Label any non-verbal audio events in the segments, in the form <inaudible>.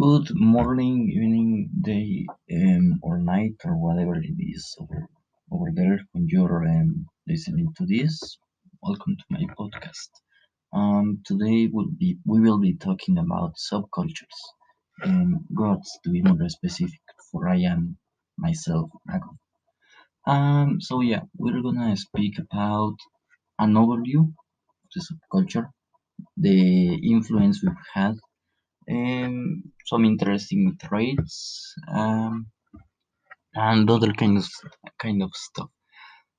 Good morning, evening, day, um, or night, or whatever it is over, over there when you're um, listening to this. Welcome to my podcast. Um, today we'll be we will be talking about subcultures and goths to be more specific. For I am myself a goth. Um, so yeah, we're gonna speak about an overview of the subculture, the influence we've had um, some interesting traits um, and other kind of kind of stuff.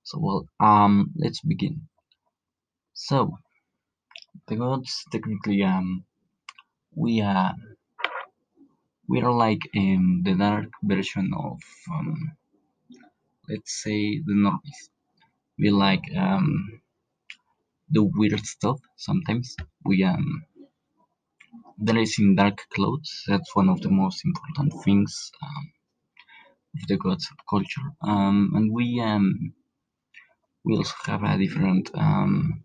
So well, um, let's begin. So the goths technically um we are we are like the dark version of um let's say the normies. We like um the weird stuff sometimes. We um dress in dark clothes. That's one of the most important things um, of the god of culture. Um, and we um we also have a different um,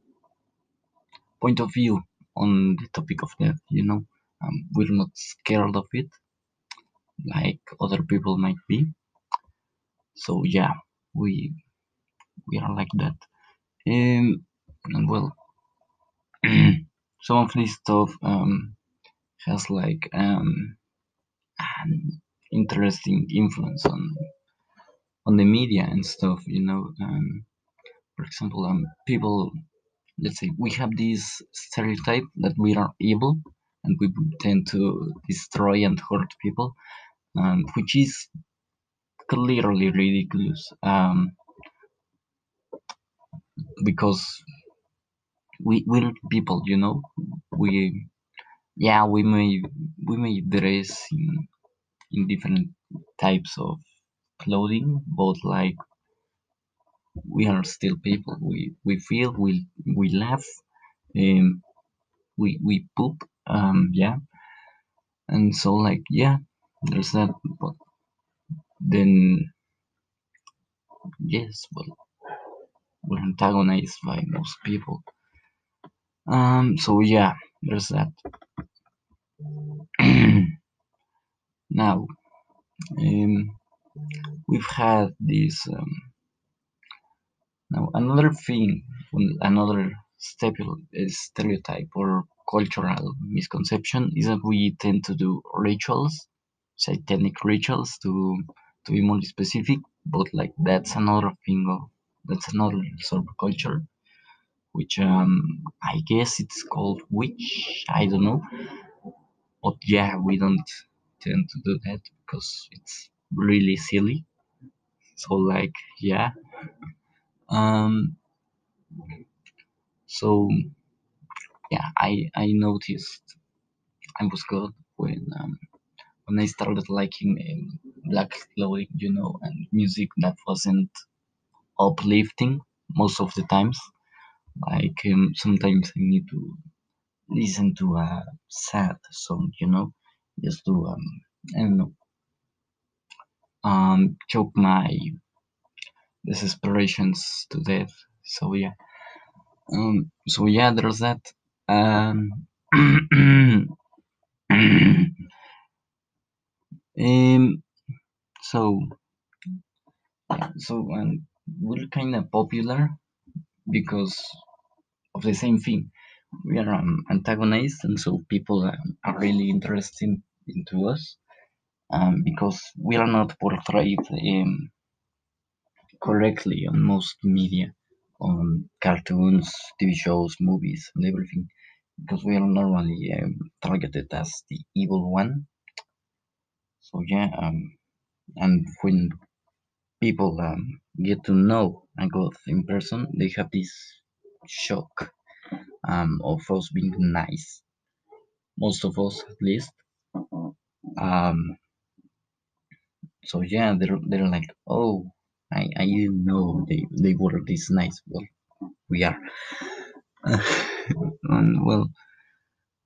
point of view on the topic of death. You know, um, we're not scared of it like other people might be. So yeah, we we are like that. Um, and well, <clears throat> some of this stuff um, has like um, an interesting influence on on the media and stuff. You know, um, for example, um, people let's say we have this stereotype that we are evil and we tend to destroy and hurt people, um, which is clearly ridiculous um, because we we're people, you know. We yeah we may we may dress in in different types of clothing, but like we are still people. We we feel we we laugh, um, we we poop, um, yeah, and so like yeah, there's that. But then yes, well, we're antagonized by most people. Um, so yeah, there's that. <clears throat> now, um, we've had this. Um, now, another thing, another stereotype or cultural misconception is that we tend to do rituals, satanic rituals, to to be more specific. But like that's another thing of that's another sort of culture which um, I guess it's called witch. I don't know, but yeah, we don't tend to do that because it's really silly. So like yeah, um, so yeah, I I noticed I was good when um, when I started liking um, black clothing, you know, and music that wasn't uplifting most of the times. Like um, sometimes I need to listen to a sad song, you know, just to um, I don't know, um, choke my desesperations to death. So yeah, um, so yeah, there's that. Um, <clears throat> um, so so um, we're kind of popular because of the same thing. We are um, antagonized, and so people are really interested into us um, because we are not portrayed um, correctly on most media, on cartoons, TV shows, movies, and everything, because we are normally um, targeted as the evil one. So yeah, um, and when people get to know a goth in person, they have this shock um, of us being nice. Most of us, at least. Um, so yeah, they're they're like, oh, I I didn't know they they were this nice. Well, we are. <sighs> and well,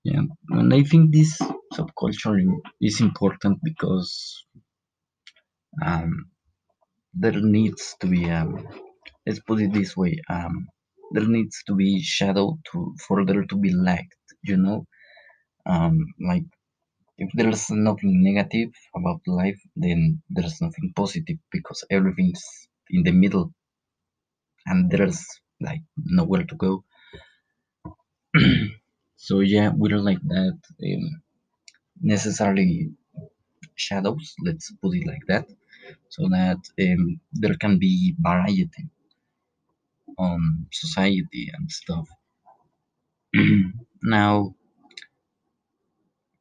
yeah, and I think this subculture is important because um, there needs to be um, let's put it this way um, there needs to be shadow to for there to be light you know um, like if there's nothing negative about life, then there's nothing positive because everything's in the middle and there's like nowhere to go. <clears throat> so yeah, we don't like that um, necessarily shadows. Let's put it like that, so that um, there can be variety on society and stuff. <clears throat> now,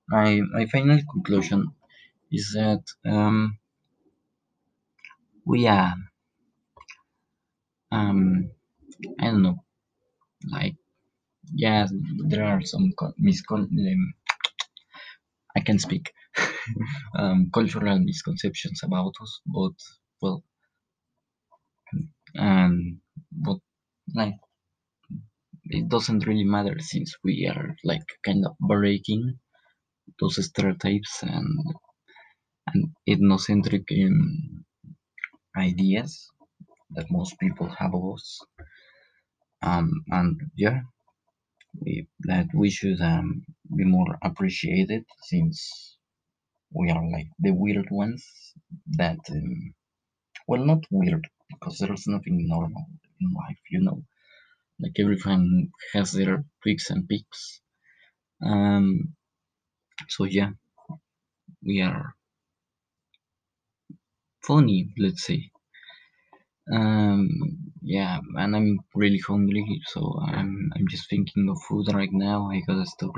my my final conclusion is that um, we are um, I don't know, like yeah, there are some co- miscon um, I can speak <laughs> um, cultural misconceptions about us, but well, um, but like it doesn't really matter since we are like kind of breaking those stereotypes and and ethnocentric um, ideas that most people have of us. Um, and yeah, we, that we should um, be more appreciated since we are like the weird ones that um, well not weird because there's nothing normal in life you know like everything has their tweaks and peaks. Um so yeah we are funny let's say. Um yeah and i'm really hungry so i'm i'm just thinking of food right now. I gotta stop